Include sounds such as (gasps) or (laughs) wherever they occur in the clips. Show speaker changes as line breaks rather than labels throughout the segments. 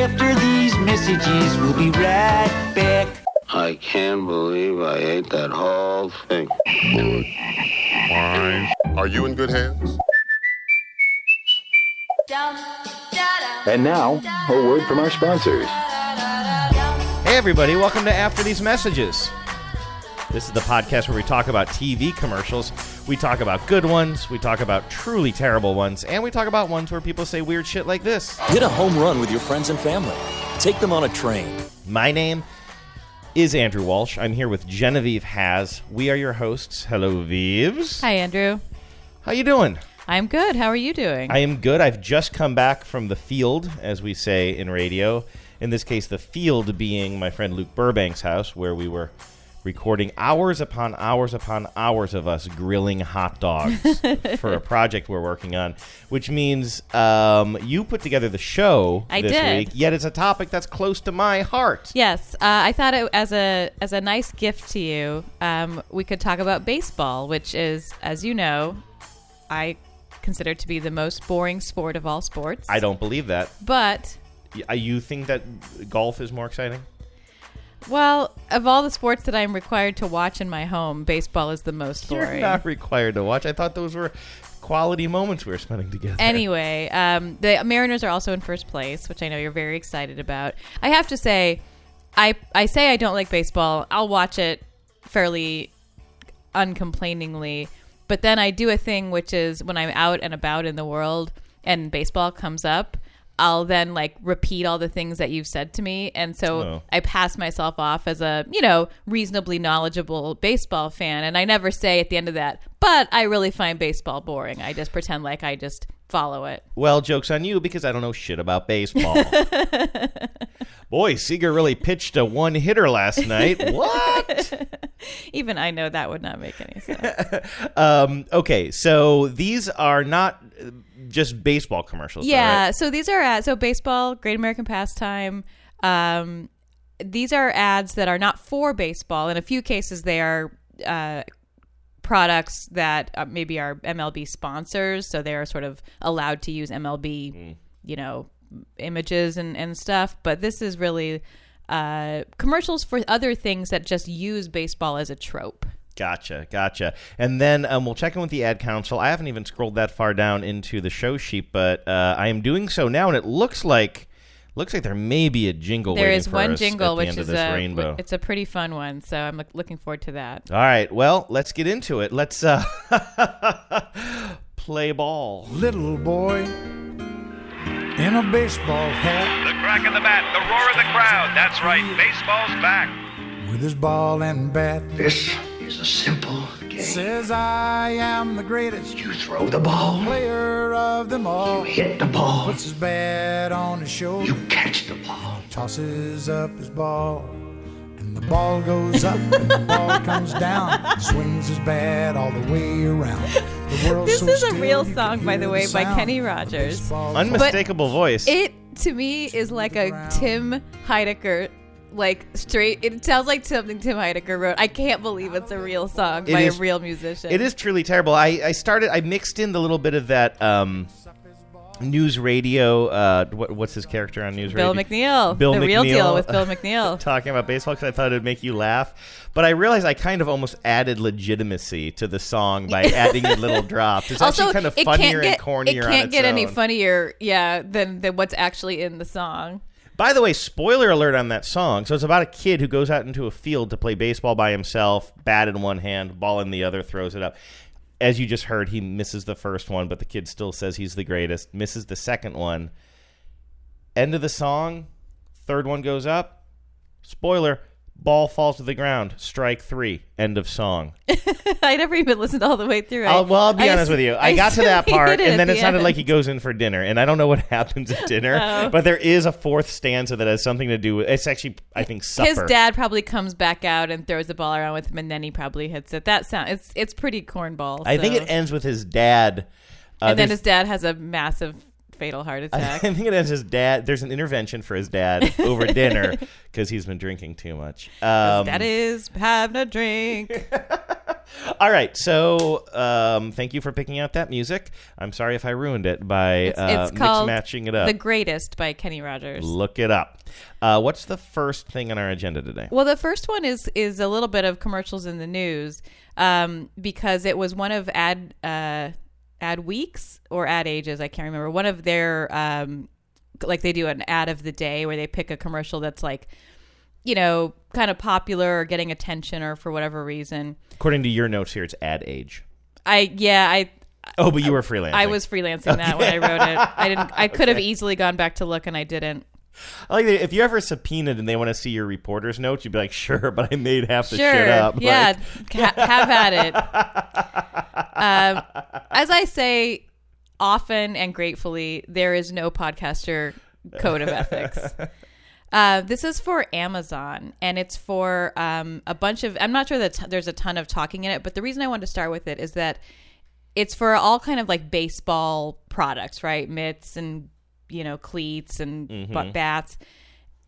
After these messages, we'll be right back.
I can't believe I ate that whole thing.
Are you in good hands?
And now, a word from our sponsors.
Hey, everybody, welcome to After These Messages. This is the podcast where we talk about TV commercials. We talk about good ones, we talk about truly terrible ones, and we talk about ones where people say weird shit like this.
Hit a home run with your friends and family. Take them on a train.
My name is Andrew Walsh. I'm here with Genevieve Has. We are your hosts. Hello, Vives.
Hi, Andrew.
How you doing?
I'm good. How are you doing?
I am good. I've just come back from the field, as we say in radio. In this case, the field being my friend Luke Burbank's house, where we were recording hours upon hours upon hours of us grilling hot dogs (laughs) for a project we're working on, which means um, you put together the show
I
this
did.
week. Yet it's a topic that's close to my heart.
yes, uh, I thought it, as a as a nice gift to you, um, we could talk about baseball, which is, as you know, I consider to be the most boring sport of all sports.
I don't believe that.
But
Y- You think that golf is more exciting?
Well, of all the sports that I'm required to watch in my home, baseball is the most
You're not required to watch. I thought those were quality moments we were spending together.
Anyway, um, the Mariners are also in first place, which I know you're very excited about. I have to say, I I say I don't like baseball. I'll watch it fairly uncomplainingly, but then I do a thing which is when I'm out and about in the world and baseball comes up. I'll then like repeat all the things that you've said to me, and so
Oh.
I pass myself off as a you know reasonably knowledgeable baseball fan, and I never say at the end of that, but I really find baseball boring. I just pretend like I just follow it.
Well, joke's on you because I don't know shit about baseball. (laughs) Boy, Seager really pitched a one hitter last night. (laughs) What?
Even I know that would not make any sense. (laughs)
um, okay, so these are not just baseball commercials. though,
yeah,
right?
so these are ads. So baseball, Great American Pastime. Um, these are ads that are not for baseball. In a few cases, they are uh, products that uh, maybe are MLB sponsors, so they are sort of allowed to use MLB, you know, images and, and stuff. But this is really uh, commercials for other things that just use baseball as a trope.
Gotcha, gotcha. And then um, we'll check in with the ad council. I haven't even scrolled that far down into the show sheet, but uh, I am doing so now, and it looks like looks like there may be a jingle.
There
waiting
is
for
one
us
jingle,
at
which is a
rainbow.
it's a pretty fun one. So I'm looking forward to that.
All right, well, let's get into it. Let's uh, (laughs) play ball.
Little boy in a baseball hat
The crack of the bat, the roar of the crowd. That's right, baseball's back.
with his ball and bat
This is a simple game.
says, I am the greatest
You throw the ball,
player of them all.
hit the ball,
Puts his bat on his shoulder,
you catch the ball.
tosses up his ball. And the ball goes up and the ball (laughs) comes down. Swings his bat all the way around. The world's
This
so
is a real song, by the way, by Kenny Rogers.
baseball
Unmistakable voice.
It to me is like a Tim Heidecker, like straight. It sounds like something Tim Heidecker wrote. I can't believe it's a real song
It
by
is-
a real musician.
It is truly terrible. I, I started. I mixed in the little bit of that um, news radio. Uh, what, what's his character on news
Bill
radio?
McNeil,
Bill McNeil.
the real
McNeil.
deal with Bill (laughs) McNeil.
Talking about baseball because I thought it'd make you laugh, but I realized I kind of almost added legitimacy to the song by (laughs) adding in little drops. It's actually kind of
it
funnier
can't get,
and cornier.
It
on
can't
its
get any
own.
funnier, yeah, than than what's actually in the song.
By the way, spoiler alert on that song. So it's about a kid who goes out into a field to play baseball by himself, bat in one hand, ball in the other, throws it up. As you just heard, he misses the first one, but the kid still says he's the greatest. Misses the second one. End of the song. Third one goes up. Spoiler. Ball falls to the ground. Strike three. End of song. (laughs)
I never even listened all the way through. I-
I'll, well, I'll be
I
honest
s-
with you. I, got to that (laughs) part, and then it
the
sounded like he goes in for dinner. And I don't know what (laughs) happens at dinner,
Oh.
but there is a fourth stanza that has something to do with. It's actually, I think, supper.
His dad probably comes back out and throws the ball around with him, and then he probably hits it. That sound it's it's pretty cornball.
I think it ends with his dad. Uh,
and then his dad has a massive fatal heart attack.
I think it ends his dad. There's an intervention for his dad over (laughs) dinner because he's been drinking too much. Um,
that is having a drink. (laughs)
All right, so um, thank you for picking out that music. I'm sorry if I ruined it by
It's,
uh,
it's
mix matching it up.
"The Greatest" by Kenny Rogers.
Look it up. Uh, what's the first thing on our agenda today?
Well, the first one is is a little bit of commercials in the news um, because it was one of ad uh, ad weeks or ad ages. I can't remember. One of their um, like they do an ad of the day where they pick a commercial that's like you know kind of popular or getting attention or for whatever reason.
According to your notes here, it's Ad Age.
I yeah I.
Oh, but you were freelancing.
I was freelancing that when I wrote it. I didn't. I could have easily gone back to look, and I didn't.
I like that if you ever subpoenaed and they want to see your reporter's notes, you'd be like, "Sure, but I made half the
sure.
shit up."
Yeah,
Like,
ha- have at it. um, as I say often and gratefully, there is no podcaster code of ethics. (laughs) Uh, this is for Amazon, and it's for um, a bunch of. I'm not sure that t- there's a ton of talking in it, but the reason I wanted to start with it is that it's for all kind of like baseball products, right? Mitts and you know cleats and butt bats.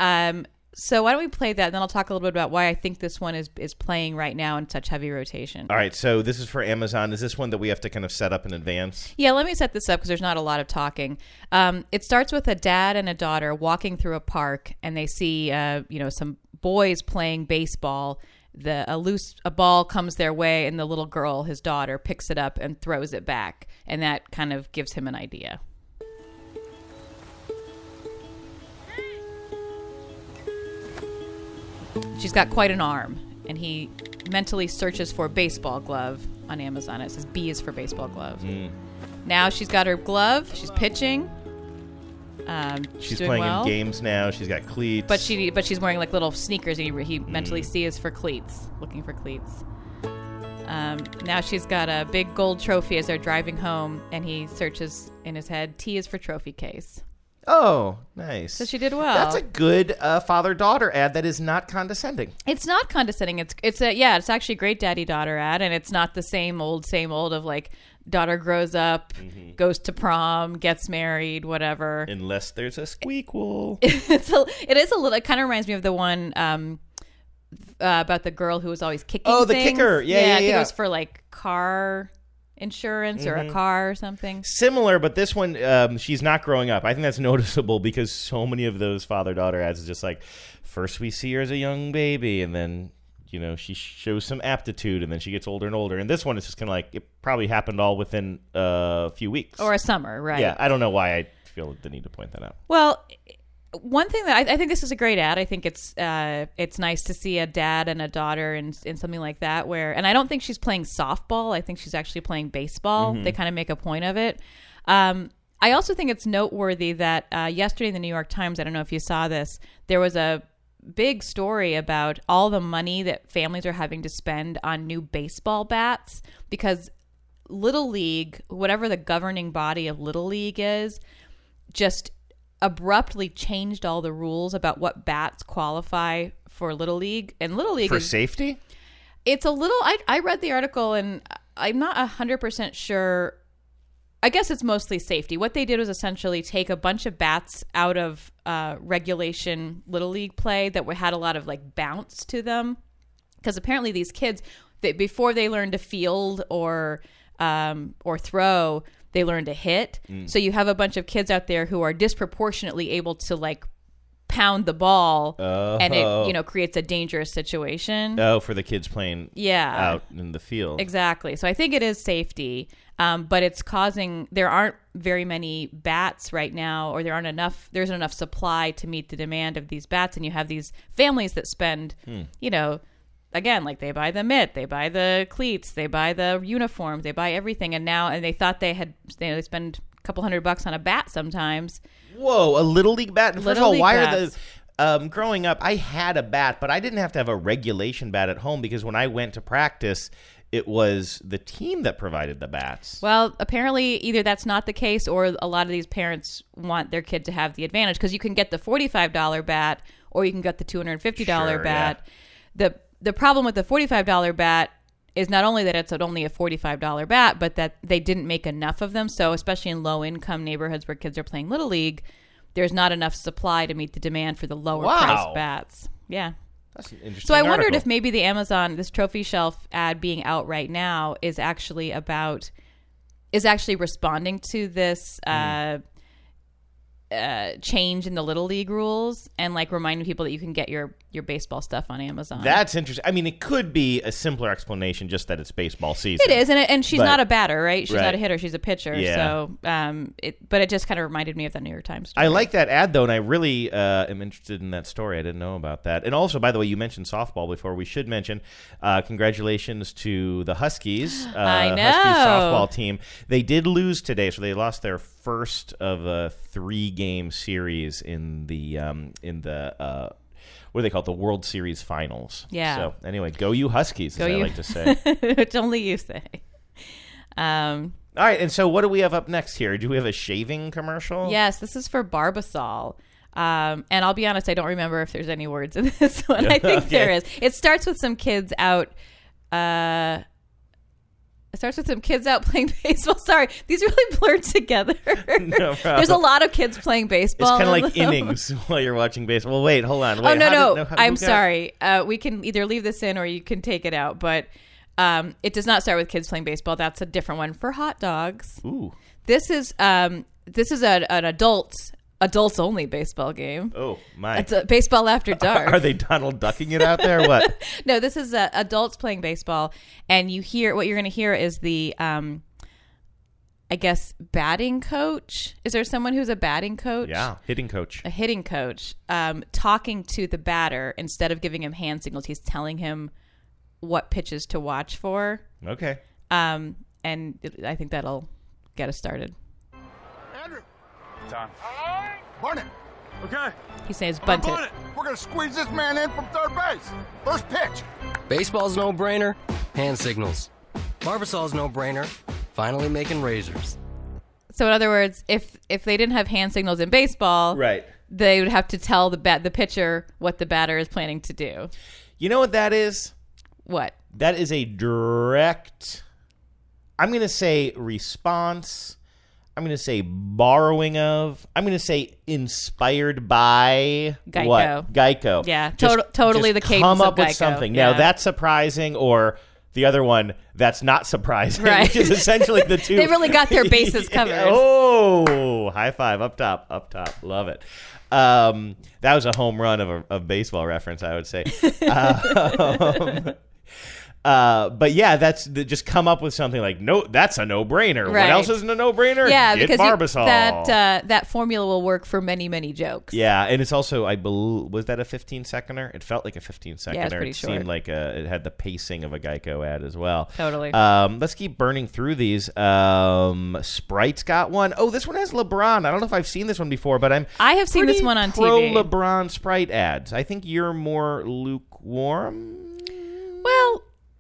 Um, so why don't we play that, and then I'll talk a little bit about why I think this one is is playing right now in such heavy rotation.
All right, so this is for Amazon. Is this one that we have to kind of set up in advance?
Yeah, let me set this up because there's not a lot of talking. Um, it starts with a dad and a daughter walking through a park, and they see, uh, you know, some boys playing baseball. The a loose a ball comes their way, and the little girl, his daughter, picks it up and throws it back, and that kind of gives him an idea. She's got quite an arm, and he mentally searches for baseball glove on Amazon. It says B is for baseball glove. Now she's got her glove. She's pitching. Um,
She's
doing
playing
well.
in games now. She's got cleats.
But she but she's wearing like little sneakers, and he, he mentally sees for cleats, looking for cleats. Um, now she's got a big gold trophy as they're driving home, and he searches in his head. T is for trophy case.
Oh, nice.
So she did well.
That's a good uh, father-daughter ad that is not condescending.
It's not condescending. It's it's a yeah. It's actually a great daddy daughter ad, and it's not the same old same old of like daughter grows up, goes to prom, gets married, whatever.
Unless there's a squeakquel. (laughs)
it's a, it is a little. It kind of reminds me of the one um, uh, about the girl who was always kicking.
Oh, the
things.
kicker. Yeah, yeah,
I think
yeah.
it was for like car insurance or a car or something.
Similar, but this one, um, she's not growing up. I think that's (laughs) noticeable because so many of those father-daughter ads is just like, first we see her as a young baby, and then you know she shows some aptitude, and then she gets older and older. And this one is just kind of like it probably happened all within uh, a few weeks.
Or a summer, right?
yeah, I don't know why I feel the need to point that out.
Well, one thing that I, I think this is a great ad. I think it's uh, it's nice to see a dad and a daughter in in something like that. Where, and I don't think she's playing softball. I think she's actually playing baseball. They kind of make a point of it. Um, I also think it's noteworthy that uh, yesterday in the New York Times, I don't know if you saw this, there was a big story about all the money that families are having to spend on new baseball bats because Little League, whatever the governing body of Little League is, just abruptly changed all the rules about what bats qualify for Little League. And Little League
For
is
safety,
it's a little I I read the article and I'm not 100% sure I guess it's mostly safety. What they did was essentially take a bunch of bats out of uh, regulation little league play that had a lot of like bounce to them, because apparently these kids, they, before they learn to field or um, or throw, they learn to hit. So you have a bunch of kids out there who are disproportionately able to like pound the ball, and
Oh.
it you know creates a dangerous situation.
oh, for the kids playing
Yeah.
out in the field.
Exactly. So I think it is safety, um, but it's causing. There aren't very many bats right now, or there aren't enough. There's enough supply to meet the demand of these bats, and you have these families that spend, you know, again, like they buy the mitt, they buy the cleats, they buy the uniforms, they buy everything, and now and they thought they had, you know, they spend a couple hundred bucks on a bat sometimes.
Whoa, a little league bat. First
Little
of all, why are
bats.
the um, growing up? I had a bat, but I didn't have to have a regulation bat at home because when I went to practice, it was the team that provided the bats.
Well, apparently, either that's not the case, or a lot of these parents want their kid to have the advantage because you can get the forty-five dollar bat, or you can get the two hundred and fifty dollar
Sure,
bat. The the problem with the forty-five dollar bat is not only that it's only a forty-five dollar bat, but that they didn't make enough of them. So, especially in low-income neighborhoods where kids are playing little league, there's not enough supply to meet the demand for the lower
Wow.
priced bats. Yeah.
That's an interesting.
So I wondered if maybe the Amazon this trophy shelf ad being out right now is actually about is actually responding to this
Mm.
uh, uh, change in the little league rules and like reminding people that you can get your your baseball stuff on Amazon.
That's interesting. I mean, it could be a simpler explanation, just that it's baseball season.
it is, and it, and she's
But-
not a batter, right? She's
Right.
not a hitter; she's a pitcher.
Yeah.
So, um, it but it just kind of reminded me of the New York Times. Story.
I like that ad though, and I really uh, am interested in that story. I didn't know about that. And also, by the way, you mentioned softball before. We should mention uh, congratulations to the Huskies. (gasps) Uh,
I know.
Huskies softball team. They did lose today, so they lost their first of a three-game series in the um, in the. Uh, what do they call it? The World Series Finals.
Yeah.
So anyway, go you Huskies,
Go
as I like to say. (laughs)
which only you say. Um,
All right, and so what do we have up next here? Do we have a shaving commercial?
Yes, this is for Barbasol. Um, and I'll be honest, I don't remember if there's any words in (laughs) this one. I (laughs) think there
Okay.
is. It starts with some kids out. Uh, it starts with some kids out (laughs) playing baseball. (laughs) Sorry, these really blurred together. (laughs)
No.
There's a lot of kids playing baseball.
It's kind of like innings while you're watching baseball. Well, wait, hold on.
Oh
Wait,
no,
how
no,
did- how-
I'm
got-
sorry. Uh, we can either leave this in or you can take it out. But um, it does not start with kids playing baseball. That's a different one for hot dogs.
Ooh.
This is um, this is a, an adults adults only baseball game.
Oh my!
It's a baseball after (laughs) dark.
Are they Donald ducking it out there? What? (laughs)
no, this is uh, adults playing baseball, and you hear what you're going to hear is the, um, I guess, batting coach. Is there someone who's a batting coach?
yeah, hitting coach.
a hitting coach, um, talking to the batter instead of giving him hand signals. He's telling him what pitches to watch for,
Okay.
um, and it- I think that'll get us started.
Andrew,
Tom.
burn it.
Okay.
He says bunt
Burn
it.
it. We're going to squeeze this man in from third base. First pitch.
Baseball's no brainer. Hand signals. Barbasol's no brainer. Finally making razors.
So in other words, if if they didn't have hand signals in baseball,
Right.
they would have to tell the bat the pitcher what the batter is planning to do.
You know what that is?
What?
That is a direct. I'm going to say response. I'm going to say borrowing of. I'm going to say inspired by
Geico.
What? Geico.
Yeah,
Just-
tot- totally
just
the cadence
Come up with
Geico.
something.
Yeah.
Now that's surprising, or the other one that's not surprising,
Right.
which is essentially the (laughs) two.
They really got their (laughs) bases covered.
Oh, high five up top, up top. Love it. Um, that was a home run of a of baseball reference, I would say. (laughs) Um, uh, but yeah, that's the, just come up with something like no, that's a no brainer. What else isn't a no brainer?
Yeah,
Get
because you- that uh, that formula will work for many many jokes.
yeah, and it's also I believe was that a 15 seconder? It felt like a 15 seconder.
pretty
it
short.
seemed like a, it had the pacing of a Geico ad as well.
Totally.
Um, let's keep burning through these. Um, Sprite's got one. Oh, this one has LeBron. I don't know if I've seen this one before, but I'm
I have seen this one on
pro
TV.
LeBron Sprite ads. I think you're more lukewarm.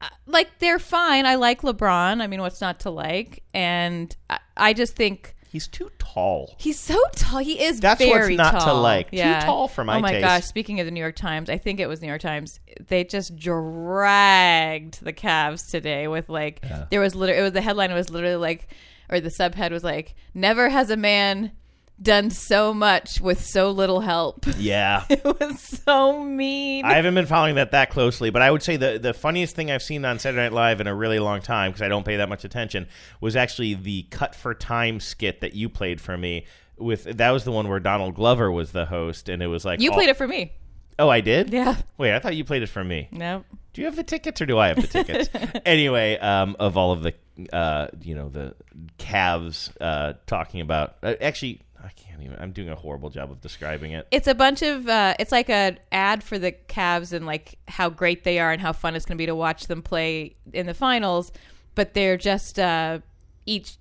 Uh, like they're fine. I like LeBron. I mean, what's not to like? And I, I just think
He's too tall.
he's so tall. He is
That's what's not to
tall.
like. Too tall for my taste.
Oh my
taste.
gosh! Speaking of the New York Times, I think it was New York Times. They just dragged the Cavs today with like there was literally it was the headline was literally like or the subhead was like never has a man done so much with so little help.
Yeah. (laughs)
it was so mean.
I haven't been following that that closely, but I would say the the funniest thing I've seen on Saturday Night Live in a really long time because I don't pay that much attention was actually the Cut for Time skit that you played for me. With that was the one where Donald Glover was the host, and it was like
you
all-
played it for me.
Oh, I did.
Yeah.
Wait, I thought you played it for me.
No.
Do you have the tickets or do I have the tickets? (laughs) anyway, um, of all of the, uh, you know, the Cavs uh, talking about. Uh, actually, I can't even. I'm doing a horrible job of describing it.
It's a bunch of. Uh, it's like a ad for the Cavs and like how great they are and how fun it's going to be to watch them play in the finals. But they're just uh, each.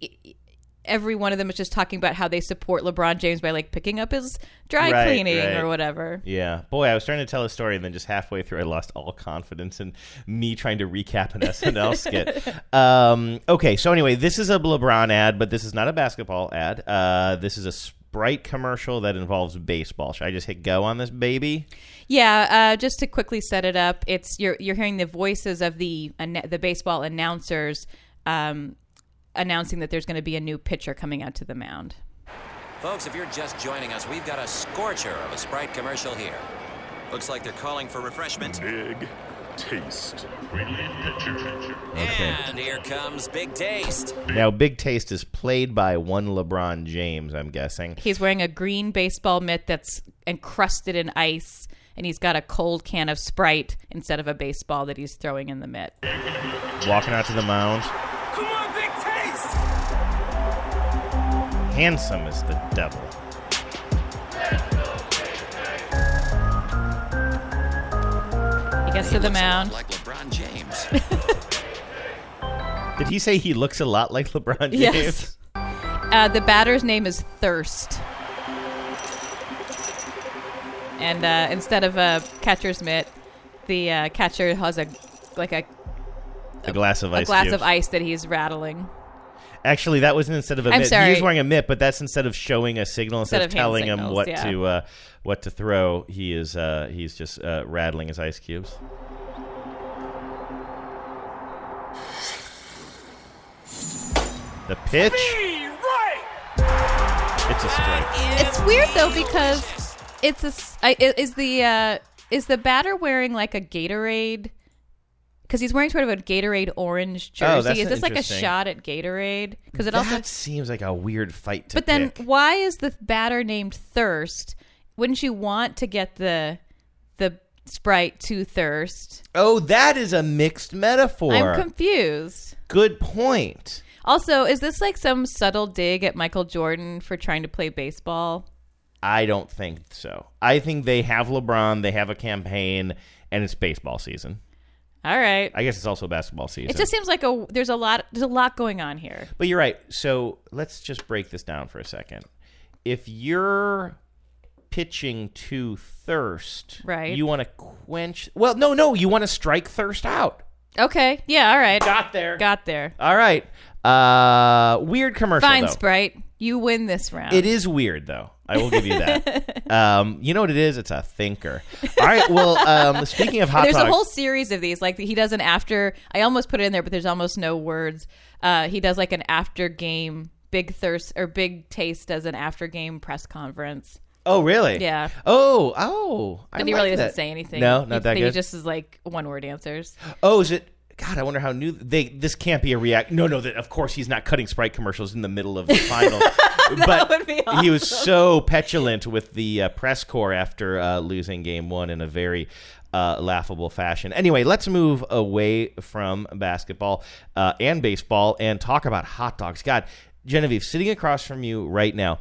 Every one of them is just talking about how they support LeBron James by like picking up his dry
Right,
cleaning
right.
or whatever.
Yeah, boy, I was trying to tell a story, and then just halfway through, I lost all confidence in me trying to recap an SNL (laughs) skit. Um, okay, so anyway, this is a LeBron ad, but this is not a basketball ad. Uh, this is a Sprite commercial that involves baseball. Should I just hit go on this baby?
Yeah, uh, just to quickly set it up, it's you're you're hearing the voices of the anna- the baseball announcers um, announcing that there's going to be a new pitcher coming out to the mound.
Folks, if you're just joining us, we've got a scorcher of a Sprite commercial here. Looks like they're calling for refreshment.
Big taste.
And here comes Big Taste.
Now, Big Taste is played by one LeBron James, I'm guessing.
He's wearing a green baseball mitt that's encrusted in ice, and he's got a cold can of Sprite instead of a baseball that he's throwing in the mitt.
Walking out to the mound. Handsome as the devil.
He gets to the mound.
Like LeBron James. (laughs)
Did he say he looks a lot like LeBron James?
Yes. Uh, the batter's name is Thirst. And uh, instead of a catcher's mitt, the uh, catcher has a like a,
A glass of ice.
a glass
cubes.
of ice that he's rattling.
Actually, that wasn't instead of a
I'm
mitt.
sorry.
He was wearing a mitt, but that's instead of showing a signal, instead,
Instead
of
of
telling him what
yeah.
to uh, what to throw. He is uh, he's just uh, rattling his ice cubes. The pitch. It's a strike.
It's weird though because it's a s- I- i- is the uh, is the batter wearing like a Gatorade? Because he's wearing sort of a Gatorade orange jersey.
Oh, that's
is this like a
interesting.
shot at Gatorade? Because it
that
also.
seems like a weird fight to
But then,
pick.
why is the batter named Thirst? Wouldn't you want to get the the Sprite to Thirst?
Oh, that is a mixed metaphor.
I'm confused.
Good point.
Also, is this like some subtle dig at Michael Jordan for trying to play baseball?
I don't think so. I think they have LeBron, they have a campaign, and it's baseball season.
All right.
I guess it's also basketball season.
It just seems like a there's a lot there's a lot going on here.
But you're right. So let's just break this down for a second. If you're pitching to thirst,
Right.
You want to quench. Well, no, no, you want to strike thirst out.
Okay. Yeah. All right.
Got there.
Got there.
All right. Uh, weird commercial.
Fine,
though.
Sprite. You win this round.
It is weird, though. I will give you that. (laughs) um, you know what it is? It's a thinker. All right. Well, um, speaking of hot
there's a whole series of these. Like he does an after. I almost put it in there, but there's almost no words. Uh, he does like an after game big thirst or big taste does an after game press conference.
oh, really?
Yeah.
Oh, oh. I
But he
like
really doesn't
that.
say anything.
No,
He-
not that
He just is like one word answers.
Oh, is it? God, I wonder how new they. This can't be a react. No, no. That of course he's not cutting Sprite commercials in the middle of the (laughs) final. but
would be
he was so petulant with the uh, press corps after uh, losing game one in a very uh, laughable fashion. Anyway, let's move away from basketball uh, and baseball and talk about hot dogs. God, Genevieve, sitting across from you right now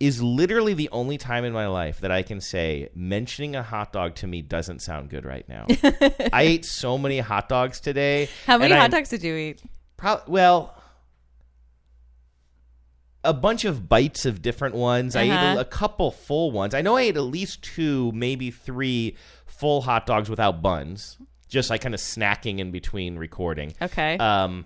is literally the only time in my life that I can say mentioning a hot dog to me doesn't sound good right now. (laughs) I ate so many hot dogs today.
How many hot
I'm
dogs did you eat?
Pro- well, a bunch of bites of different ones. I ate
Uh-huh.
a, a couple full ones. I know I ate at least two, maybe three full hot dogs without buns, just like kind of snacking in between recording.
Okay.
Um,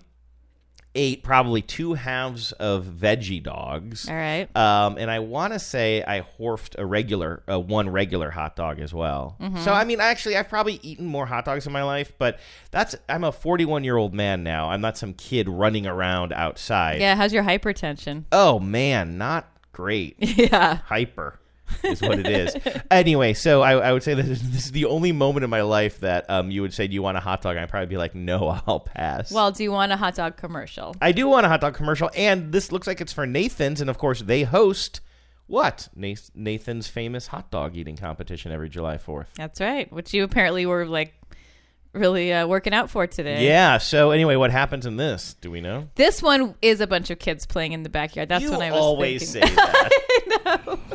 ate probably two halves of veggie dogs.
All right.
Um, and I want to say I horfed a regular, uh, one regular hot dog as well.
Mm-hmm.
So I mean, actually, I've probably eaten more hot dogs in my life, but that's I'm a 41 year old man now. I'm not some kid running around outside.
Yeah. How's your hypertension?
Oh man, not great. (laughs)
Yeah.
Hyper is what it is. (laughs) anyway, so I, I would say that (laughs) this is the only moment in my life that um, you would say, "Do you want a hot dog?" And I'd probably be like, "No, (laughs) I'll pass."
Well, do you want a hot dog commercial?
I do want a hot dog commercial, and this looks like it's for Nathan's, and of course they host what Nathan's famous hot dog eating competition every July Fourth.
That's right. Which you apparently were like really uh, working out for today.
Yeah. So anyway, what happens in this? Do we know?
This one is a bunch of kids playing in the backyard. That's
you
what I was
always
thinking.
say that.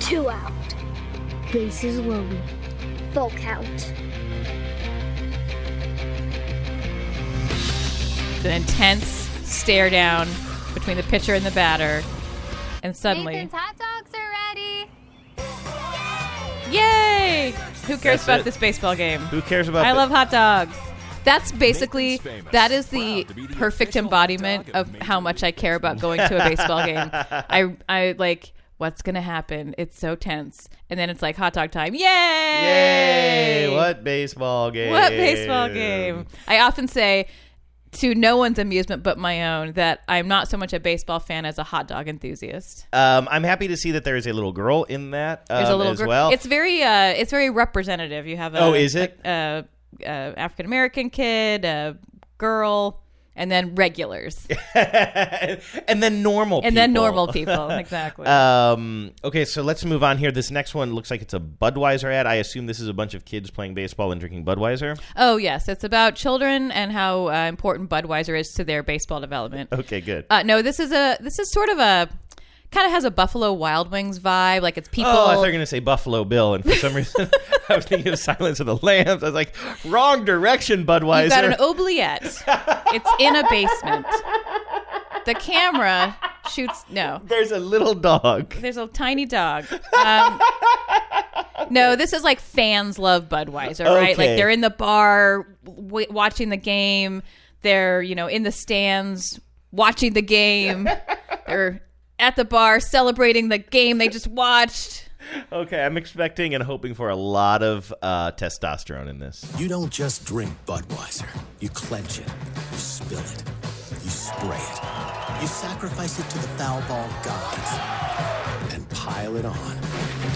Two out. Bases loaded. Full count.
It's an intense stare down between the pitcher and the batter, and suddenly,
Nathan's hot dogs are ready.
yay! Who cares
That's
about
it.
this baseball game?
Who cares about?
I
the-
love hot dogs. That's basically that is the
Proud to be the
perfect embodiment
of
of how much I care about going to a baseball game. (laughs) I I like what's gonna happen. It's so tense, and then it's like hot dog time. Yay!
Yay! What baseball game?
What baseball game? I often say to no one's amusement but my own, that I'm not so much a baseball fan as a hot dog enthusiast.
Um, I'm happy to see that there is a little girl in that um,
There's a little
as
gr-
well.
It's very, uh, it's very representative. You have a
Oh, is it?
a, a, African American kid, a girl, and then regulars, (laughs)
and then normal people.
and then normal people. (laughs) exactly.
Um, okay, so let's move on here. This next one looks like it's a Budweiser ad. I assume this is a bunch of kids playing baseball and drinking Budweiser.
oh yes, it's about children and how uh, important Budweiser is to their baseball development.
Okay, good.
Uh, no, this is a this is sort of a kind of has a Buffalo Wild Wings vibe. Like it's people.
Oh, I thought you were going to say Buffalo Bill, and for some reason (laughs) I was thinking of Silence of the Lambs. I was like, wrong direction, Budweiser.
You've got an oubliette. it's in a basement. The camera shoots. No,
There's a little dog.
there's a tiny dog. Um, no, this is like fans love Budweiser, right?
Okay.
Like they're in the bar w- watching the game. They're you know in the stands watching the game. they're at the bar celebrating the game they just watched.
Okay, I'm expecting and hoping for a lot of uh, testosterone in this.
You don't just drink Budweiser. You clench it. You spill it. You spray it. You sacrifice it to the foul ball gods. And pile it on.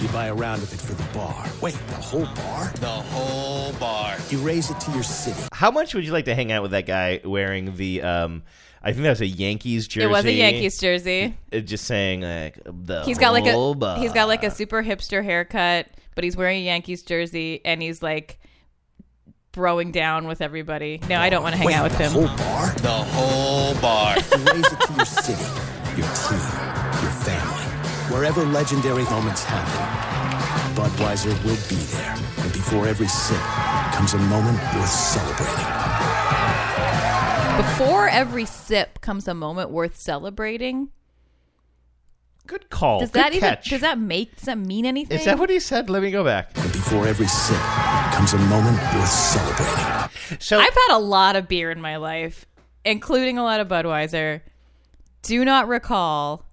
You buy a round of it for the bar. Wait, the whole bar? The whole bar. You raise it to your city.
How much would you like to hang out with that guy wearing the? Um, I think that was a Yankees jersey.
It was a Yankees jersey.
Uh, Just saying like the.
He's got like a he's got like a super hipster haircut, but he's wearing a Yankees jersey and he's like throwing down with everybody. No, I don't want to hang
Wait,
out with him.
the
him.
whole bar? The whole bar. (laughs) you raise it to your city, your team, your family. Wherever legendary moments happen, Budweiser will be there. And before every sip comes a moment worth celebrating.
Before every sip comes a moment worth celebrating.
Good call.
Does
Good
that even does that make does that mean anything?
Is that what he said? Let me go back.
And before every sip comes a moment worth celebrating.
So
I've had a lot of beer in my life, including a lot of Budweiser. Do not recall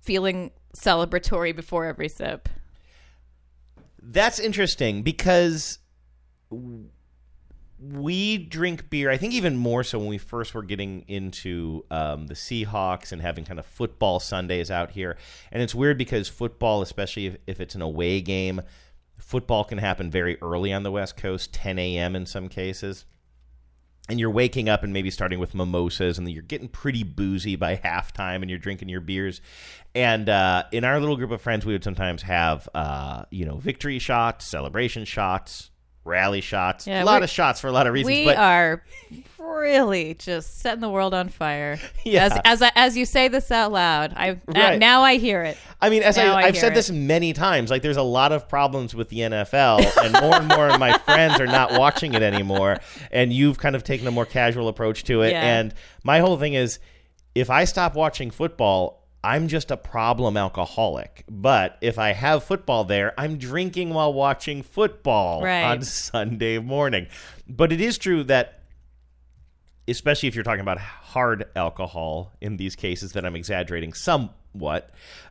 feeling celebratory before every sip.
That's interesting because we drink beer. I think even more so when we first were getting into um, the Seahawks and having kind of football Sundays out here. And it's weird because football, especially if, if it's an away game, football can happen very early on the West Coast, 10 a.m. in some cases. And you're waking up and maybe starting with mimosas, and you're getting pretty boozy by (laughs) halftime, and you're drinking your beers. And uh, in our little group of friends, we would sometimes have, uh, you know, victory shots, celebration shots, rally shots,
Yeah,
a lot of shots for a lot of reasons.
We
but
are really just setting the world on fire. (laughs)
Yeah.
As as as you say this out loud, I uh,
Right.
now I hear it.
I mean, as
Now
I, I've said
it.
this many times, like there's a lot of problems with the NFL, and more and more of my friends are not watching it anymore. And you've kind of taken a more casual approach to it.
Yeah.
And my whole thing is, if I stop watching football, I'm just a problem alcoholic. But if I have football there, I'm drinking while watching football
Right.
on Sunday morning. But it is true that especially if you're talking about hard alcohol in these cases that I'm exaggerating somewhat,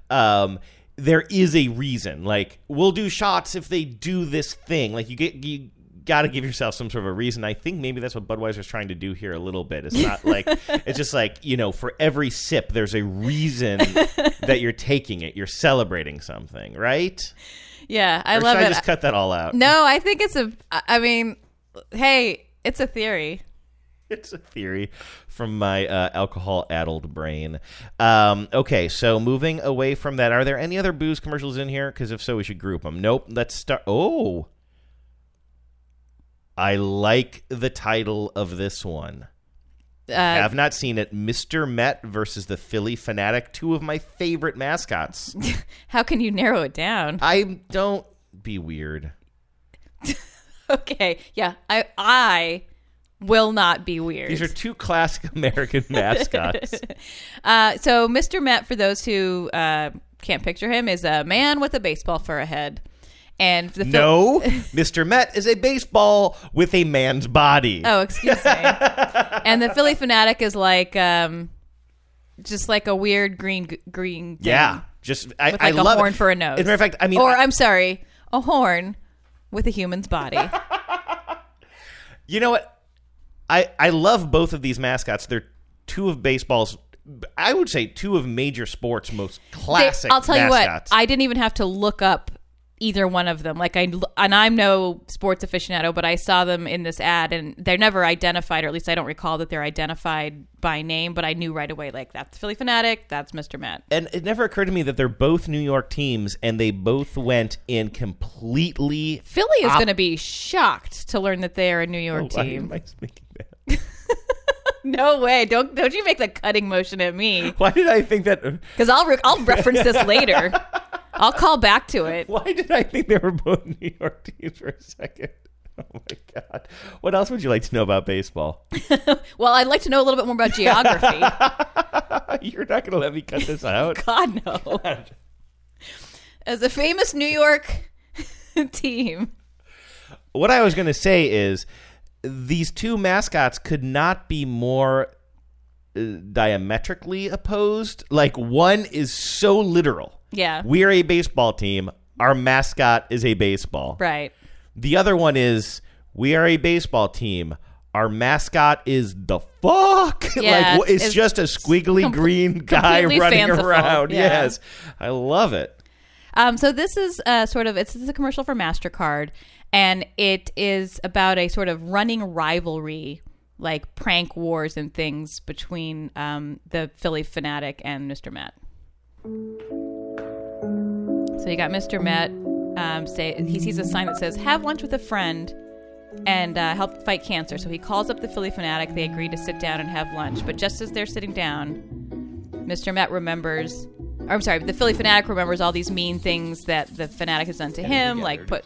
um, there is a reason. Like we'll do shots if they do this thing. Like you get you got to give yourself some sort of a reason. I think maybe that's what Budweiser's trying to do here a little bit. It's not like (laughs) it's just like you know for every sip there's a reason (laughs) that you're taking it. You're celebrating something, right?
Yeah, I
or
love
should
it.
I just cut that all out?
No, I think it's a. I mean, hey, it's a theory. (laughs)
it's a theory from my uh, alcohol-addled brain. Um, okay, so moving away from that, are there any other booze commercials in here? Because if so, we should group them. Nope. Let's start. Oh, I like the title of this one.
Uh,
Have not seen it. Mr. Met versus the Phillie Phanatic, two of my favorite mascots. (laughs)
How can you narrow it down?
I don't be weird. (laughs)
Okay, yeah, I I will not be weird.
These are two classic (laughs) American mascots.
Uh, so Mr. Met, for those who uh, can't picture him, is a man with a baseball for a head. And the
No, (laughs) Mr. Met is a baseball with a man's body.
Oh, excuse me. (laughs) and the Phillie Phanatic is like, um, just like a weird green green. Thing
Yeah, just I,
with like a
love
horn
it.
for a nose.
As a matter of fact, I mean,
or
I-
I'm sorry, a horn with a human's body. (laughs)
you know what? I I love both of these mascots. They're two of baseball's. I would say two of major sports' most
They-
classic.
I'll tell you what, I didn't even have to look up either one of them. Like I and I'm no sports aficionado, but I saw them in this ad, and they're never identified, or at least I don't recall that they're identified by name. But I knew right away, like that's Phillie Phanatic, that's Mr. Met.
and it never occurred to me that they're both New York teams, and they both went in completely.
Philly is
op-
going to be shocked to learn that they are a New York
Oh, why
team.
am I making that? (laughs) (laughs)
No way! Don't don't you make the cutting motion at me
Why did I think that?
Uh, because I'll re- I'll reference this later. (laughs) I'll call back to it. (laughs)
Why did I think they were both New York teams for a second? (laughs) Oh my god! What else would you like to know about baseball? (laughs)
Well, I'd like to know a little bit more about geography.
You're not going to let me cut this out.
God no. As a famous New York team,
what I was going to say is these two mascots could not be more uh, diametrically opposed. Like one is so literal.
Yeah.
We're a baseball team. Our mascot is a baseball.
right?
The other one is we are a baseball team. Our mascot is the fuck. (laughs)
Yeah,
like it's,
it's
just a squiggly
com-
green guy (laughs) running
fanciful,
around.
yeah.
Yes. I love it.
Um, so this is uh, sort of it's, it's a commercial for Mastercard, and it is about a sort of running rivalry, like prank wars and things between um, the Phillie Phanatic and Mr. Met. So you got Mr. Met. Um, say he sees a sign that says "Have lunch with a friend." And uh, help fight cancer. So he calls up the Phillie Phanatic. They agree to sit down and have lunch. But just as they're sitting down, Mr. Met remembers, I'm sorry, the Phillie Phanatic remembers all these mean things that the fanatic has done to him, like put.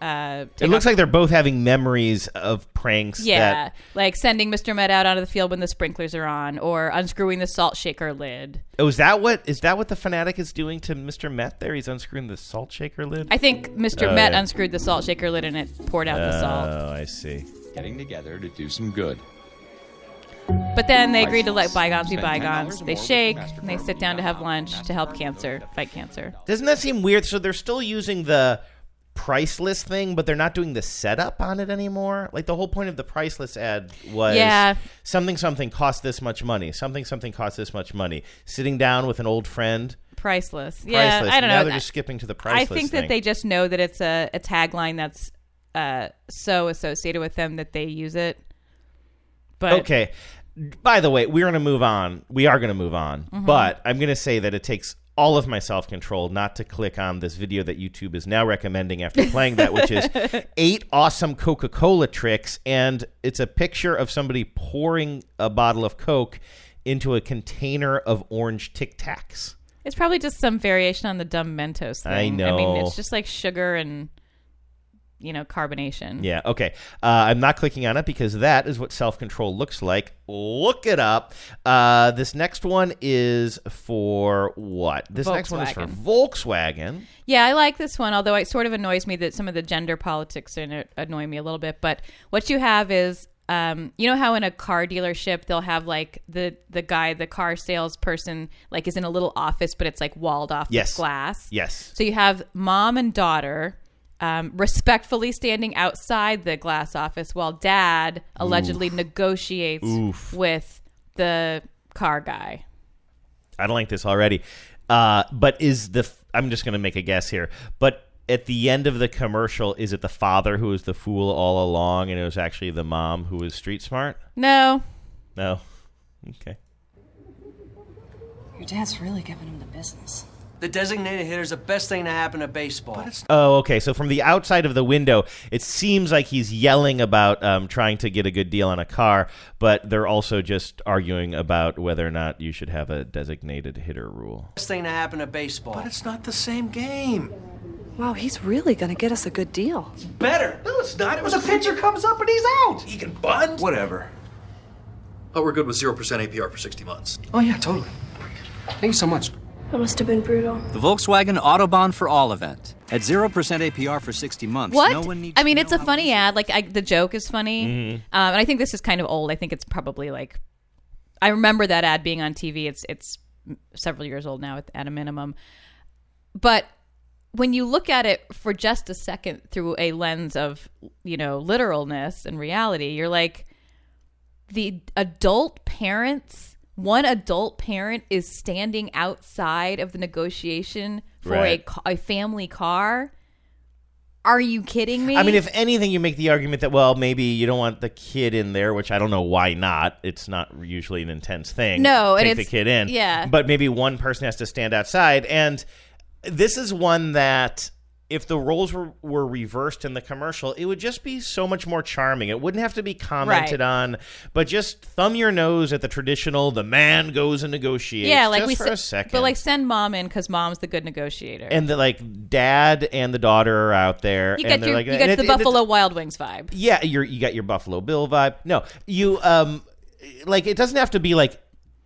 Uh,
It looks
off-
like they're both having memories of pranks.
yeah,
That,
like sending Mr. Met out onto the field when the sprinklers are on, or unscrewing the salt shaker lid.
oh, is that what is that what the fanatic is doing to Mr. Met? There, he's unscrewing the salt shaker lid.
I think Mr.
Oh,
Met
yeah.
unscrewed the salt shaker lid and it poured out the salt.
Oh, I see.
Getting together to do some good.
But then they agreed to let bygones be bygones. They shake and they sit down to have lunch to help cancer, fight cancer.
Doesn't that seem weird? So they're still using the priceless thing, but they're not doing the setup on it anymore. Like the whole point of the priceless ad was
Yeah.
something something cost this much money. Something something cost this much money. Sitting down with an old friend.
Priceless. Yeah,
Priceless.
I don't
Now
know.
they're just skipping to the
I think
thing.
that they just know that it's a, a tagline that's uh, so associated with them that they use it. But
okay. By the way, we're going to move on. We are going to move on.
Mhm.
But I'm going to say that it takes all of my self control not to click on this video that YouTube is now recommending after playing that, which is (laughs) eight awesome Coca Cola tricks. And it's a picture of somebody pouring a bottle of Coke into a container of orange Tic Tacs.
it's probably just some variation on the dumb Mentos thing.
I know.
I mean, it's just like sugar and you know carbonation.
Yeah, okay. Uh, I'm not clicking on it because that is what self control looks like. Look it up. Uh, this next one is for what? This next one is for Volkswagen.
Yeah, I like this one, although it sort of annoys me that some of the gender politics in it annoy me a little bit. But what you have is, um, you know how in a car dealership they'll have like the the guy, the car salesperson, like is in a little office, but it's like walled off
Yes.
with glass.
Yes.
So you have mom and daughter. Um, respectfully standing outside the glass office while dad allegedly
Oof.
negotiates
Oof.
with the car guy.
I don't like this already. Uh, but is the f- I'm just going to make a guess here. But at the end of the commercial, is it the father who was the fool all along, and it was actually the mom who was street smart?
No,
No. Okay.
Your dad's really giving him the business.
The designated hitter is the best thing to happen to baseball.
Oh, okay. So from the outside of the window, it seems like he's yelling about um, trying to get a good deal on a car, but they're also just arguing about whether or not you should have a designated hitter rule.
Best thing to happen to baseball. But
it's not the same game. Wow, he's really gonna get us a good deal.
It's better.
No, it's not. It
was a pitcher comes up and he's out.
He can bunt.
Whatever. But we're good with 0% APR for 60 months.
Oh yeah, totally. Thank you so much.
That must have been brutal.
The Volkswagen Autobahn for All event. At 0% APR for 60 months,
What?
no one needs
I mean, it's a funny ad. Like I, the joke is funny,
Mhm.
um, and I think this is kind of old. I think it's probably like I remember that ad being on TV. It's it's several years old now at, at a minimum. But when you look at it for just a second through a lens of you know literalness and reality, you're like, the adult parents, one adult parent is standing outside of the negotiation for a,
Right.
ca- a family car. Are you kidding me?
I mean, if anything, you make the argument that well, maybe you don't want the kid in there, which I don't know why not. It's not usually an intense thing.
No, and
take the kid in.
yeah.
but maybe one person has to stand outside, and this is one that if the roles were, were reversed in the commercial, it would just be so much more charming. It wouldn't have to be commented
Right.
on, but just thumb your nose at the traditional "the man goes and negotiates."
yeah, like we
for
se-
a second,
but like send mom in because mom's the good negotiator.
and the like dad and the daughter are out there.
you
they're
your,
like,
you
it-
the
it's-
Buffalo Wild Wings vibe.
yeah, you're you got your Buffalo Bill vibe. No, you um like it doesn't have to be like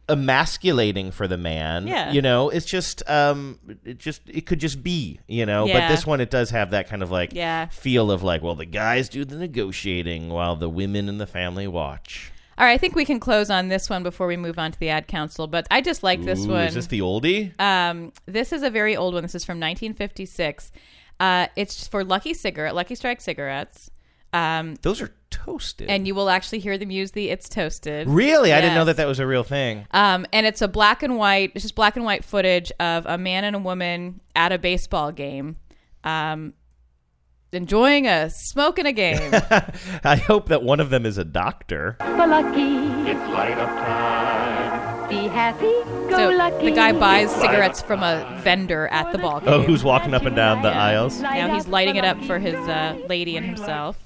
emasculating for the man.
Yeah.
You know, it's just um it just it could just be, you know. But this one it does have that kind of like
Yeah.
feel of like, well, the guys do the negotiating while the women in the family watch.
All right, I think we can close on this one before we move on to the ad council. But I just like this
Ooh,
one.
Is this the oldie?
Um, this is a very old one. This is from 1956. Uh, it's for Lucky Cigarette, Lucky Strike cigarettes. Um,
Those are toasted.
and you will actually hear them use the "It's Toasted."
really? I didn't know that that was a real thing.
Um, and it's a black and white. It's just black and white footage of a man and a woman at a baseball game, um, enjoying a smoke smoking a game. (laughs)
I hope that one of them is a doctor.
For lucky. It's light up time. Be happy, go
so
lucky.
the guy buys cigarettes from a vendor at the ball game.
Oh, who's walking up and down the aisles?
Now he's lighting it up for his uh, lady and himself.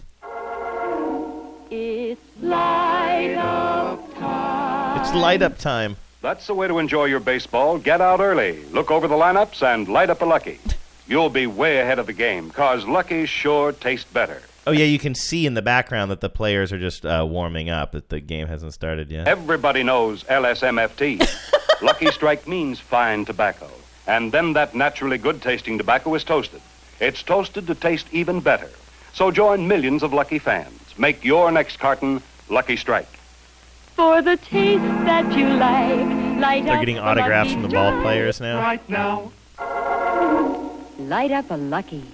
It's light up time.
It's light up time.
That's the way to enjoy your baseball. Get out early, look over the lineups, and light up a Lucky. You'll be way ahead of the game, cause Lucky's sure taste better.
Oh yeah, you can see in the background that the players are just uh, warming up. That the game hasn't started yet.
Everybody knows LSMFT. (laughs) Lucky Strike means fine tobacco. And then that naturally good tasting tobacco is toasted. It's toasted to taste even better. So join millions of Lucky fans. Make your next carton Lucky Strike.
For the taste that you like, light
They're
up
getting
a
autographs
Lucky
from the ball
Strike.
players now.
Right now. Light up a lucky.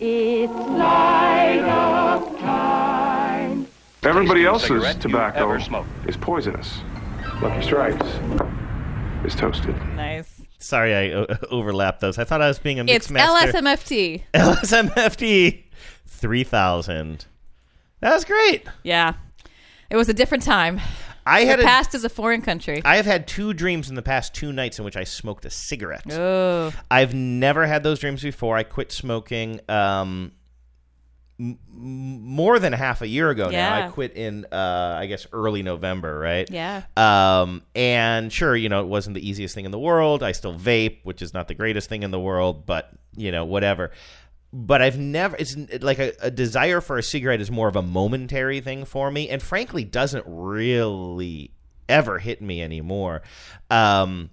It's light up time.
Everybody else's tobacco is poisonous. Lucky Strikes is toasted.
Nice.
Sorry, I o- uh, (laughs) overlapped those. I thought I was being a
It's
mixed master.
LSMFT.
LSMFT (laughs) three thousand. That was great.
Yeah, it was a different time.
I had
the
a-
past is a foreign country.
I have had two dreams in the past two nights in which I smoked a cigarette.
Oh.
I've never had those dreams before. I quit smoking um, m- more than half a year ago now. I quit in, uh, I guess, early November, right?
Yeah.
Um, and sure, you know, it wasn't the easiest thing in the world. I still vape, which is not the greatest thing in the world, but, you know, whatever. But I've never, it's like a, a desire for a cigarette is more of a momentary thing for me, and frankly, doesn't really ever hit me anymore. Um,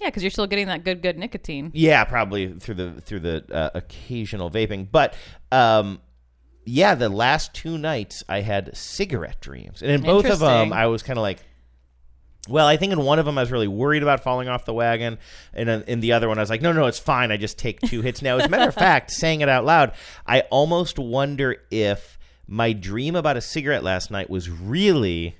Yeah, because you're still getting that good, good nicotine.
yeah, probably through the through the uh, occasional vaping, but um, yeah, the last two nights I had cigarette dreams, and in both of them I was kind of like. Well, I think in one of them I was really worried about falling off the wagon, and in, the other one I was like, no, no, it's fine. I just take two hits now. As a matter of fact, (laughs) saying it out loud, I almost wonder if my dream about a cigarette last night was really.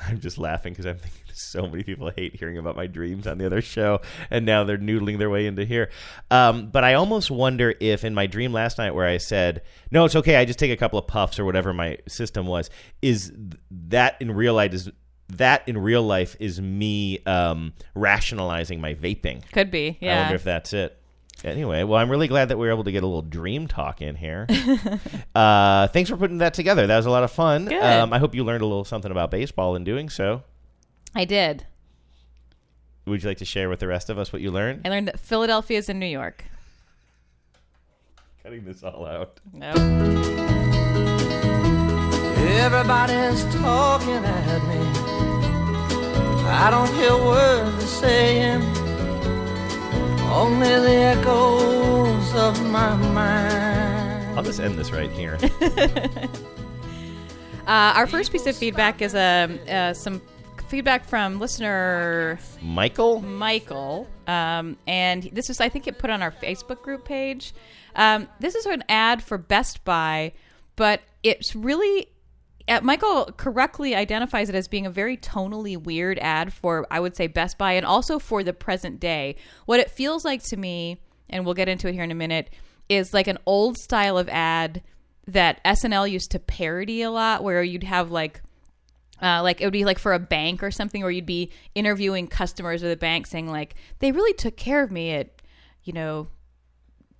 (laughs) I'm just laughing because I'm thinking so many people hate hearing about my dreams on the other show, and now they're noodling their way into here. Um, but I almost wonder if in my dream last night, where I said, "No, it's okay, I just take a couple of puffs or whatever my system was," is that in real life is that in real life is me um, rationalizing my vaping?
Could be, Yeah.
I wonder if that's it. Anyway, well, I'm really glad that we were able to get a little dream talk in here. (laughs) uh, thanks for putting that together. That was a lot of fun.
Good.
Um, I hope you learned a little something about baseball in doing so.
I did.
Would you like to share with the rest of us what you learned?
I learned that Philadelphia is in New York.
Cutting this all out.
No.
Everybody's talking at me. I don't hear words they're saying, only the echoes of my mind.
I'll just end this right here. (laughs)
Uh, our first piece of feedback is um, uh, some feedback from listener
Michael?
Michael, um, and this is I think it put on our Facebook group page. Um, this is an ad for Best Buy, but it's really Michael correctly identifies it as being a very tonally weird ad for, I would say, Best Buy and also for the present day. What it feels like to me, and we'll get into it here in a minute, is like an old style of ad that SNL used to parody a lot, where you'd have like. Uh, like it would be like for a bank or something where you'd be interviewing customers of the bank saying like they really took care of me at you know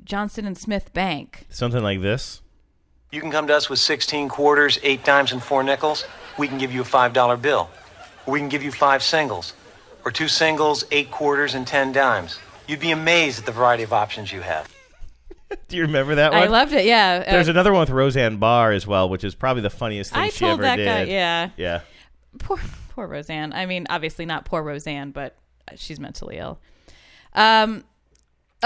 johnson and smith bank
Something like this.
You can come to us with 16 quarters, 8 dimes, and 4 nickels. We can give you a $5 bill. We can give you 5 singles. Or 2 singles, 8 quarters, and 10 dimes. You'd be amazed at the variety of options you have. (laughs)
Do you remember that one?
I loved it. Yeah.
There's
Uh,
another one with Roseanne Barr as well, which is probably the funniest thing
I
she
told
ever
that
did.
guy- yeah.
Yeah.
poor poor Roseanne. I mean, obviously not poor Roseanne, but she's mentally ill. Um,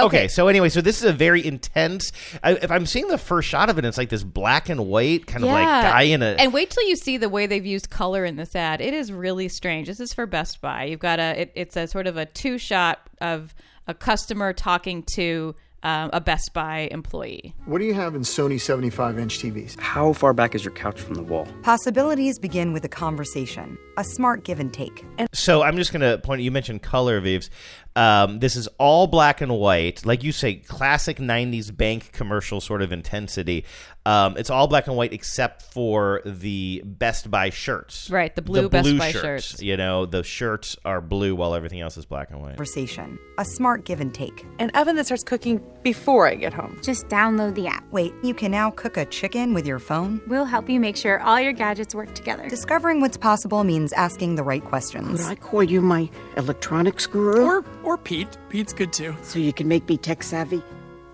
Okay. so anyway, so this is a very intense. I, if I'm seeing the first shot of it, it's like this black and white kind of like guy in a.
And wait till you see the way they've used color in this ad. It is really strange. This is for Best Buy. You've got a. It, it's a sort of a two shot of a customer talking to um, a Best Buy employee.
What do you have in Sony 75 inch TVs?
How far back is your couch from the wall?
Possibilities begin with a conversation, a smart give and take.
So I'm just going to point. You mentioned color, Vives. Um, this is all black and white, like you say, classic '90s bank commercial sort of intensity. Um, it's all black and white except for the Best Buy shirts.
Right, the blue Best Buy shirts.
You know, the shirts are blue while everything else is black and white.
Conversation, a smart give and take.
An oven that starts cooking before I get home.
Just download the app.
Wait, you can now cook a chicken with your phone?
We'll help you make sure all your gadgets work together.
Discovering what's possible means asking the right questions.
Could I call you my electronics guru?
Or or Pete. Pete's good too.
So you can make me tech savvy?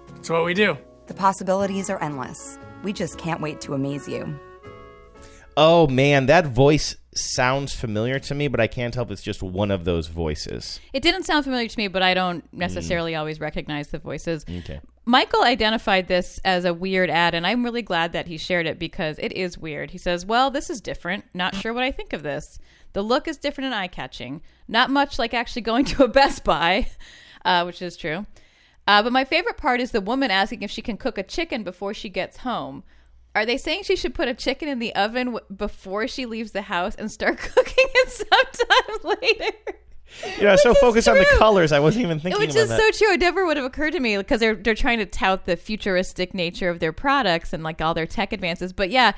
That's what we do.
The possibilities are endless. We just can't wait to amaze you.
Oh man, that voice sounds familiar to me, but I can't tell if it's just one of those voices.
It didn't sound familiar to me, but I don't necessarily mm. always recognize the voices.
Okay.
Michael identified this as a weird ad, and I'm really glad that he shared it because it is weird. He says, Well, this is different. Not sure what I think of this. The look is different and eye catching. Not much like actually going to a Best Buy, (laughs) uh, which is true. Uh, but my favorite part is the woman asking if she can cook a chicken before she gets home. Are they saying she should put a chicken in the oven w- before she leaves the house and start (laughs) cooking it sometime (laughs) later?
You know, so focused on the colors, I wasn't even thinking
Which
about
is
that.
so true. It never would have occurred to me because they're they're trying to tout the futuristic nature of their products and like all their tech advances. But yeah,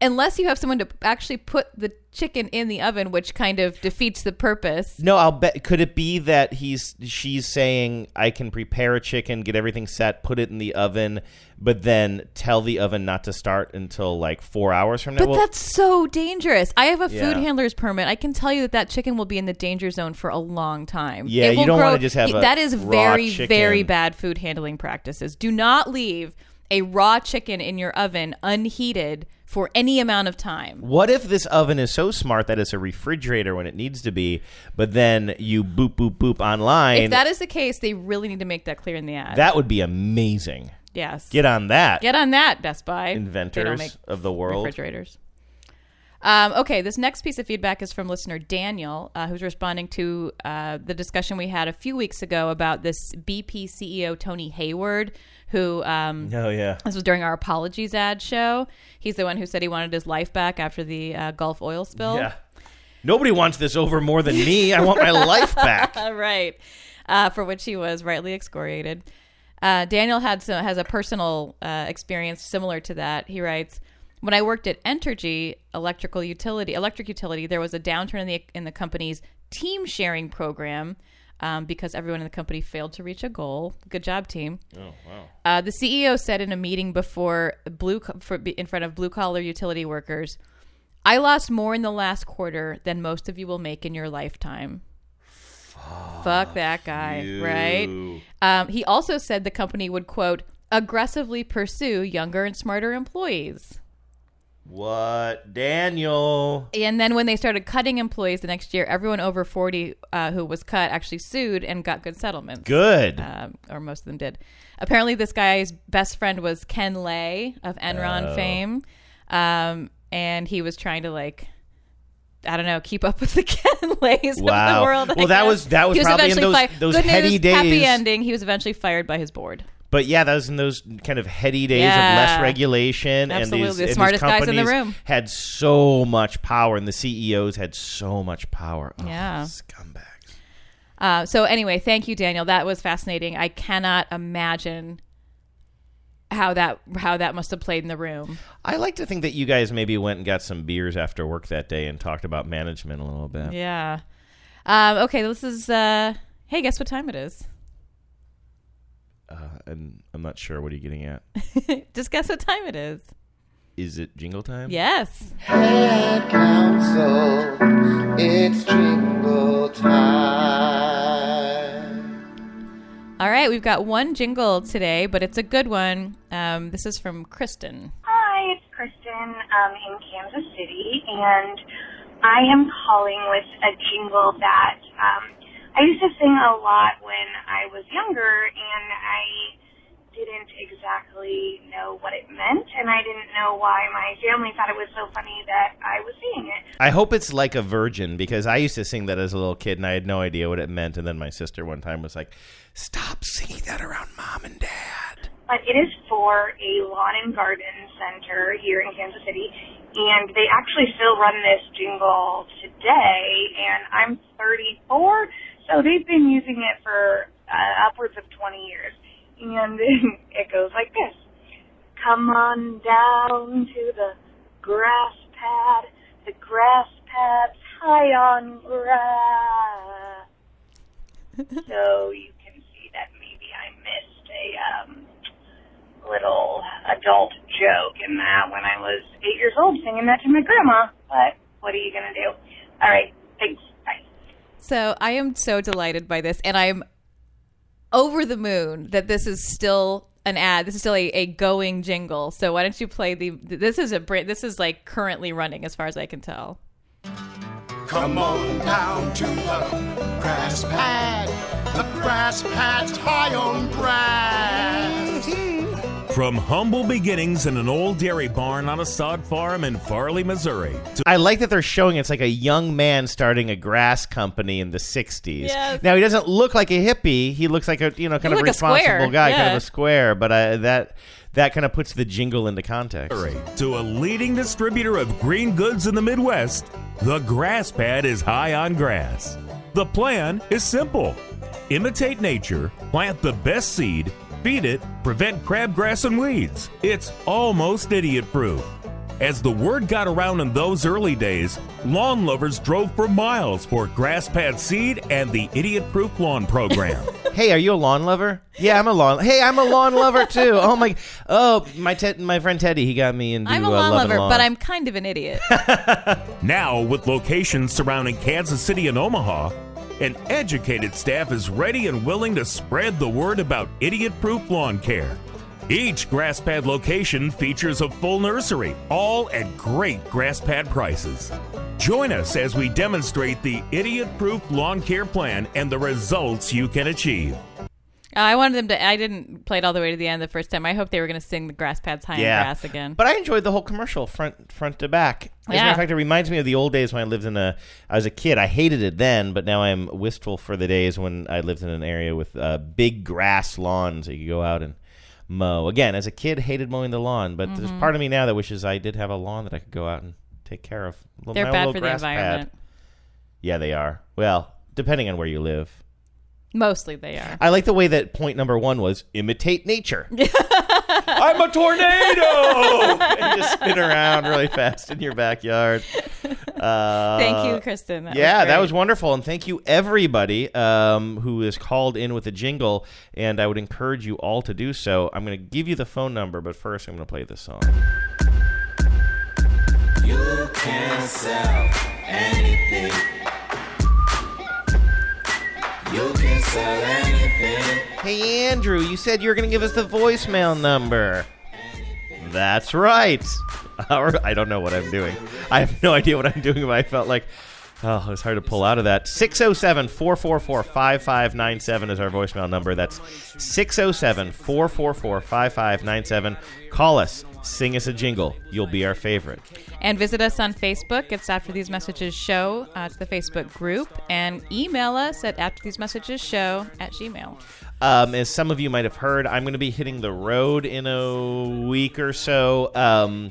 unless you have someone to actually put the chicken in the oven, which kind of defeats the purpose.
No, I'll bet. Could it be that he's she's saying I can prepare a chicken, get everything set, put it in the oven, but then tell the oven not to start until like four hours from now?
But
Well,
that's so dangerous. I have a food
Yeah.
handler's permit. I can tell you that that chicken will be in the danger zone for a long time.
Yeah,
It
you don't wanna just have a
that is very
chicken.
very bad food handling practices. Do not leave a raw chicken in your oven unheated for any amount of time.
What if this oven is so smart that it's a refrigerator when it needs to be, but then you boop boop boop online?
If that is the case, they really need to make that clear in the ad.
that would be amazing.
yes.
Get on that.
Get on that, Best Buy.
Inventors of the world.
refrigerators. Um, okay, this next piece of feedback is from listener Daniel, uh, who's responding to uh, the discussion we had a few weeks ago about this BP CEO Tony Hayward, who um,
Oh yeah.
this was during our apologies ad show. He's the one who said he wanted his life back after the uh, Gulf oil spill.
Yeah. Nobody wants this over more than me. I want my life back. (laughs)
right. Uh, for which he was rightly excoriated. Uh, Daniel had some, has a personal uh, experience similar to that. He writes, "When I worked at Entergy Electrical Utility, Electric Utility, there was a downturn in the in the company's team sharing program." Um, because everyone in the company failed to reach a goal. Good job, team.
Oh wow.
Uh, the CEO said in a meeting before blue for, in front of blue collar utility workers, "I lost more in the last quarter than most of you will make in your lifetime." Fuck that guy,
you.
right? Um, he also said the company would quote aggressively pursue younger and smarter employees.
What, Daniel?
And then when they started cutting employees the next year, everyone over 40 uh, who was cut actually sued and got good settlements.
Good.
Um, or most of them did. Apparently, this guy's best friend was Ken Lay of Enron
Oh.
fame. Um, and he was trying to, like, I don't know, keep up with the (laughs) Ken Lays of the world. I
Well, that
guess.
was- that was
He
probably in those-
fi-
those
Good
heady
news, Happy ending. He was eventually fired by his board.
But yeah, that was in those kind of heady days
Yeah.
of less regulation,
Absolutely.
and these,
The
and these
smartest guys in the room.
had so much power, and the CEOs had so much power. Oh,
Yeah.
scumbags.
Uh, so anyway, thank you, Daniel. That was fascinating. I cannot imagine how that how that must have played in the room.
I like to think that you guys maybe went and got some beers after work that day and talked about management a little bit.
Yeah. Um, okay, this is. Uh, hey, guess what time it is?
Uh, and I'm not sure. What are you getting at? (laughs)
Just guess what time it is.
Is it jingle time?
Yes.
Ad council, it's jingle time.
All right, we've got one jingle today, but it's a good one. Um, this is from Kristen.
Hi, it's Kristen um, in Kansas City, and I am calling with a jingle that um, I used to sing a lot when I was younger, and I didn't exactly know what it meant, and I didn't know why my family thought it was so funny that I was singing it.
I hope it's like a virgin because I used to sing that as a little kid and I had no idea what it meant. And then my sister one time was like, "Stop singing that around mom and dad."
but it is for a lawn and garden center here in Kansas City, and they actually still run this jingle today. And I'm 34, so they've been using it for uh, upwards of 20 years, and (laughs) it goes like this: Come on down to the grass pad. The grass pad's high on grass. (laughs) so you can see that maybe I missed a um, little adult joke in that when I was eight years old singing that to my grandma. But what are you going to do? All right. Thanks.
So I am so delighted by this, and I'm over the moon that this is still an ad. This is still a, a going jingle. So why don't you play the? This is a this is like currently running as far as I can tell.
Come on down to the grass pad. The grass pad's high on grass.
From humble beginnings in an old dairy barn on a sod farm in Farley, Missouri, to
I like that they're showing it's like a young man starting a grass company in the '60s.
Yes.
Now he doesn't look like a hippie; he looks like a you know kind of
like
responsible
square,
guy, kind of a square. But I, that that kind of puts the jingle into context.
to a leading distributor of green goods in the Midwest, the grass pad is high on grass. The plan is simple imitate nature, plant the best seed, feed it, prevent crabgrass and weeds. It's almost idiot proof. As the word got around in those early days, lawn lovers drove for miles for grass pad seed and the idiot proof lawn program. (laughs)
Hey, are you a lawn lover? Yeah, I'm a lawn. Hey, I'm a lawn lover too. Oh my! Oh, my Ted, my friend Teddy, he got me into
I'm a
uh,
lawn
loving
lover,
lawn.
but I'm kind of an idiot. (laughs)
Now, with locations surrounding Kansas City and Omaha, an educated staff is ready and willing to spread the word about idiot proof lawn care. Each grass pad location features a full nursery, all at great grass pad prices. Join us as we demonstrate the idiot proof lawn care plan and the results you can achieve.
I wanted them to. I didn't play it all the way to the end the first time. I hope they were going to sing the grass pads high
yeah.
on grass again.
But I enjoyed the whole commercial front front to back. As a matter of fact, it reminds me of the old days when I lived in a. I was a kid. I hated it then, but now I'm wistful for the days when I lived in an area with uh, big grass lawns that you could go out and mow. Again, as a kid, hated mowing the lawn, but there's
Mhm.
part of me now that wishes I did have a lawn that I could go out and take care of.
They're
my
bad
little
for the
grass pad.
environment.
Yeah, they are. Well, depending on where you live.
Mostly they are.
I like the way that point number one was imitate nature. (laughs) I'm a tornado! (laughs) and just spin around really fast in your backyard. Uh, (laughs)
Thank you, Kristen. That was
yeah, that was wonderful. And thank you, everybody um, who is called in with a jingle. And I would encourage you all to do so. I'm going to give you the phone number, but first I'm going to play this song.
You can sell anything. You can sell anything.
Hey, Andrew, you said you were going to give us the voicemail number. That's (laughs) right. I don't know what I'm doing. I have no idea what I'm doing, but I felt like, oh, it's hard to pull out of that. 607 444 5597 is our voicemail number. That's 607 444 5597. Call us, sing us a jingle. You'll be our favorite.
And visit us on Facebook. It's After These Messages Show. Uh, it's the Facebook group. And email us at After These Messages Show at Gmail.
Um, as some of you might have heard, I'm going to be hitting the road in a week or so. Um,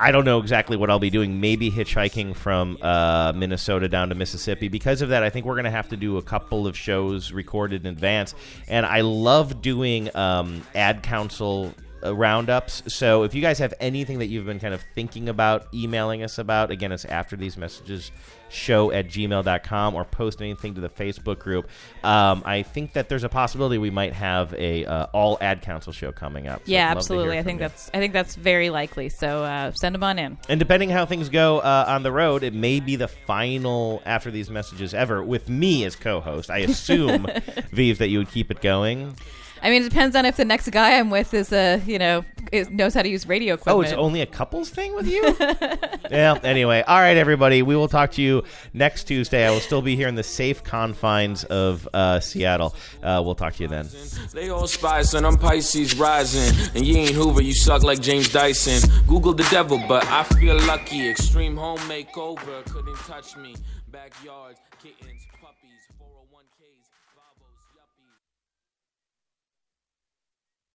I don't know exactly what I'll be doing. Maybe hitchhiking from uh, Minnesota down to Mississippi. Because of that, I think we're going to have to do a couple of shows recorded in advance. And I love doing um, ad council roundups. So if you guys have anything that you've been kind of thinking about emailing us about, again, it's after these messages show at gmail.com or post anything to the Facebook group. Um, I think that there's a possibility we might have a uh, all ad council show coming up. So
yeah,
I'd love to hear
absolutely. I think
you.
that's I think that's very likely. So uh, send them on in.
And depending how things go uh, on the road, it may be the final after these messages ever with me as co-host. I assume, (laughs) Vive, that you would keep it going.
I mean, it depends on if the next guy I'm with is a you know is, knows how to use radio equipment.
Oh, it's only a couples thing with you? (laughs) yeah. Anyway, all right, everybody. We will talk to you next Tuesday. I will still be here in the safe confines of uh, Seattle. Uh, we'll talk to you then.
They all spies, and I'm Pisces rising. And you ain't Hoover, you suck like James Dyson. Google the devil, but I feel lucky. Extreme home makeover couldn't touch me. Backyards, kittens, puppies, 401k.